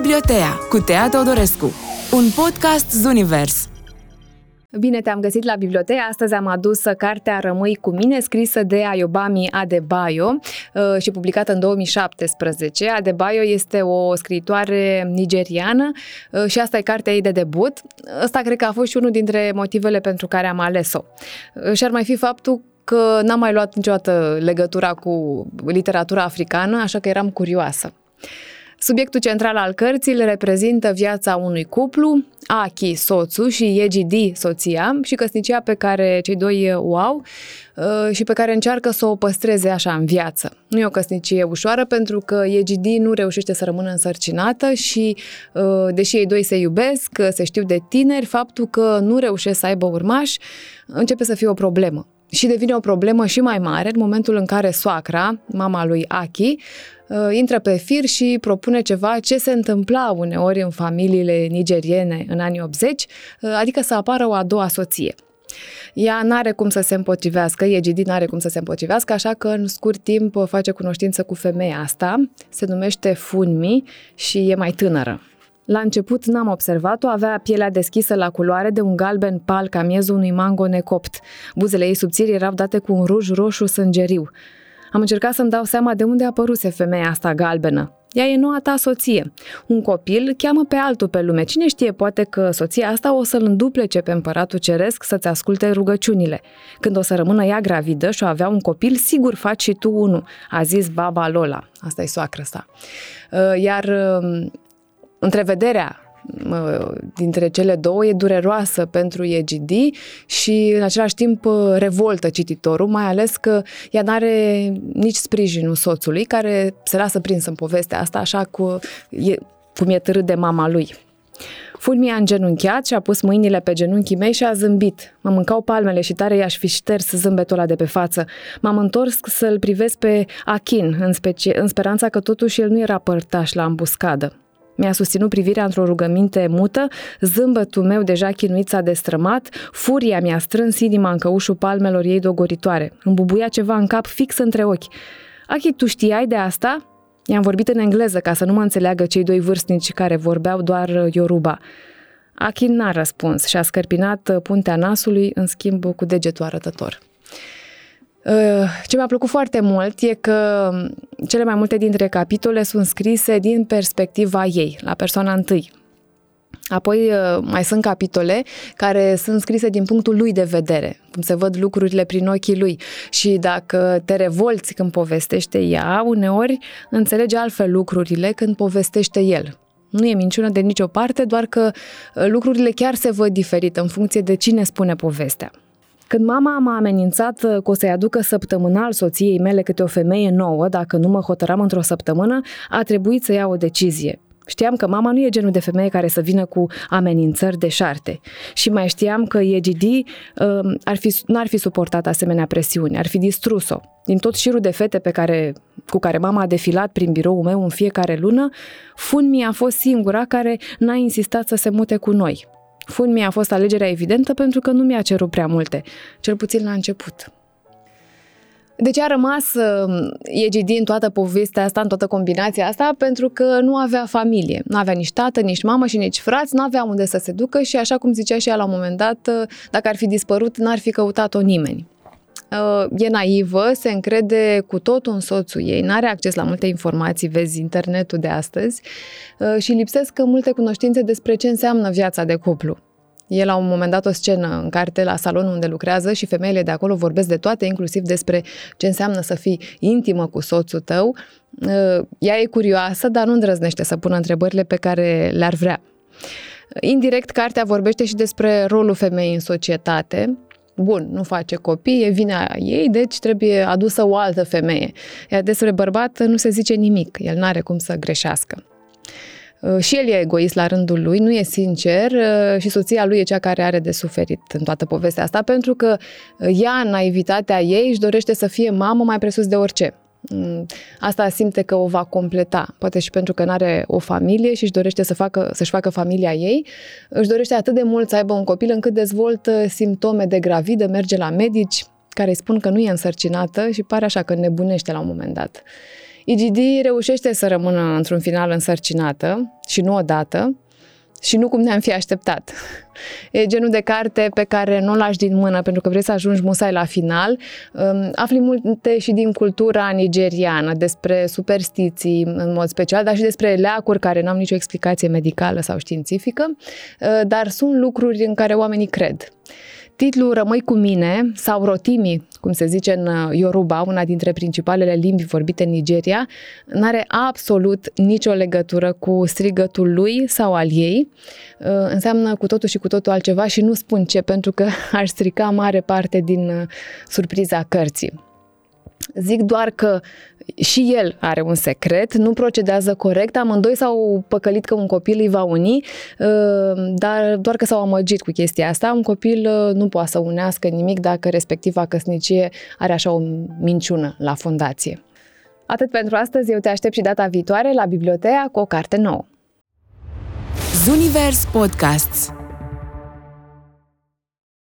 Bibliotea cu Tea Teodorescu, un podcast Zunivers. Bine te-am găsit la bibliotecă. Astăzi am adus cartea Rămâi cu mine, scrisă de Ayobami Adebayo uh, și publicată în 2017. Adebayo este o scriitoare nigeriană uh, și asta e cartea ei de debut. Asta cred că a fost și unul dintre motivele pentru care am ales-o. Uh, și ar mai fi faptul că n-am mai luat niciodată legătura cu literatura africană, așa că eram curioasă. Subiectul central al cărții le reprezintă viața unui cuplu, Aki, soțul, și Yejidi, soția, și căsnicia pe care cei doi o au uh, și pe care încearcă să o păstreze așa în viață. Nu e o căsnicie ușoară pentru că Yejidi nu reușește să rămână însărcinată și, uh, deși ei doi se iubesc, se știu de tineri, faptul că nu reușesc să aibă urmași începe să fie o problemă și devine o problemă și mai mare în momentul în care soacra, mama lui Aki, uh, intră pe fir și propune ceva ce se întâmpla uneori în familiile nigeriene în anii 80, uh, adică să apară o a doua soție. Ea nu are cum să se împotrivească, Egidi nu are cum să se împotrivească, așa că în scurt timp face cunoștință cu femeia asta, se numește Funmi și e mai tânără. La început n-am observat-o, avea pielea deschisă la culoare de un galben pal ca miezul unui mango necopt. Buzele ei subțiri erau date cu un ruj roșu sângeriu. Am încercat să-mi dau seama de unde a apăruse femeia asta galbenă. Ea e noua ta soție. Un copil cheamă pe altul pe lume. Cine știe, poate că soția asta o să-l înduplece pe împăratul ceresc să-ți asculte rugăciunile. Când o să rămână ea gravidă și o avea un copil, sigur faci și tu unul, a zis baba Lola. Asta e soacră sa. Uh, iar um, Întrevederea dintre cele două e dureroasă pentru EGD și în același timp revoltă cititorul, mai ales că ea nu are nici sprijinul soțului care se lasă prins în povestea asta așa cu, e, cum e târât de mama lui. Fulmi a îngenunchiat și a pus mâinile pe genunchii mei și a zâmbit. Mă mâncau palmele și tare i-aș fi șters zâmbetul ăla de pe față. M-am întors să-l privesc pe Achin, în, specie, în speranța că totuși el nu era părtaș la ambuscadă. Mi-a susținut privirea într-o rugăminte mută, zâmbătul meu deja chinuit s-a destrămat, furia mi-a strâns inima în căușul palmelor ei dogoritoare. Îmi bubuia ceva în cap fix între ochi. Achi, tu știai de asta? I-am vorbit în engleză ca să nu mă înțeleagă cei doi vârstnici care vorbeau doar Yoruba. Achi n-a răspuns și a scărpinat puntea nasului în schimb cu degetul arătător. Uh, ce mi-a plăcut foarte mult e că cele mai multe dintre capitole sunt scrise din perspectiva ei, la persoana întâi. Apoi uh, mai sunt capitole care sunt scrise din punctul lui de vedere, cum se văd lucrurile prin ochii lui. Și dacă te revolți când povestește ea, uneori înțelege altfel lucrurile când povestește el. Nu e minciună de nicio parte, doar că uh, lucrurile chiar se văd diferit în funcție de cine spune povestea. Când mama m-a amenințat uh, că o să-i aducă săptămânal soției mele câte o femeie nouă, dacă nu mă hotăram într-o săptămână, a trebuit să iau o decizie. Știam că mama nu e genul de femeie care să vină cu amenințări de șarte. Și mai știam că Egidi uh, ar fi, n-ar fi suportat asemenea presiuni, ar fi distrus-o. Din tot șirul de fete pe care, cu care mama a defilat prin biroul meu în fiecare lună, Funmi a fost singura care n-a insistat să se mute cu noi. Funmi a fost alegerea evidentă pentru că nu mi-a cerut prea multe, cel puțin la început. Deci a rămas uh, EGD în toată povestea asta, în toată combinația asta, pentru că nu avea familie. Nu avea nici tată, nici mamă și nici frați, nu avea unde să se ducă și așa cum zicea și ea la un moment dat, uh, dacă ar fi dispărut, n-ar fi căutat-o nimeni. Uh, e naivă, se încrede cu totul în soțul ei, nu are acces la multe informații, vezi internetul de astăzi, uh, și lipsesc multe cunoștințe despre ce înseamnă viața de cuplu. E la un moment dat o scenă în carte la salonul unde lucrează și femeile de acolo vorbesc de toate, inclusiv despre ce înseamnă să fii intimă cu soțul tău. Uh, ea e curioasă, dar nu îndrăznește să pună întrebările pe care le-ar vrea. Indirect, cartea vorbește și despre rolul femeii în societate, bun, nu face copii, e vina ei, deci trebuie adusă o altă femeie. Iar despre bărbat nu se zice nimic, el nu are cum să greșească. Uh, și el e egoist la rândul lui, nu e sincer uh, și soția lui e cea care are de suferit în toată povestea asta, pentru că uh, ea, în naivitatea ei, își dorește să fie mamă mai presus de orice. Mm, asta simte că o va completa, poate și pentru că nu are o familie și își dorește să facă, să-și facă familia ei, își dorește atât de mult să aibă un copil încât dezvoltă simptome de gravidă, merge la medici care îi spun că nu e însărcinată și pare așa că nebunește la un moment dat. IGD reușește să rămână într-un final însărcinată și nu odată, și nu cum ne-am fi așteptat. E genul de carte pe care nu o lași din mână pentru că vrei să ajungi musai la final. Um, afli multe și din cultura nigeriană, despre superstiții în mod special, dar și despre leacuri care nu am nicio explicație medicală sau științifică, uh, dar sunt lucruri în care oamenii cred. Titlul Rămâi cu mine sau Rotimi, cum se zice în uh, Yoruba, una dintre principalele limbi vorbite în Nigeria, nu are absolut nicio legătură cu strigătul lui sau al ei. Uh, înseamnă cu totul și cu totul altceva și nu spun ce, pentru că ar strica mare parte din uh, surpriza cărții. Zic doar că și el are un secret, nu procedează corect, amândoi s-au păcălit că un copil îi va uni, uh, dar doar că s-au amăgit cu chestia asta. Un copil uh, nu poate să unească nimic dacă respectiva căsnicie are așa o minciună la fundație. Atât pentru astăzi, eu te aștept și data viitoare la biblioteca cu o carte nouă. Zunivers Podcasts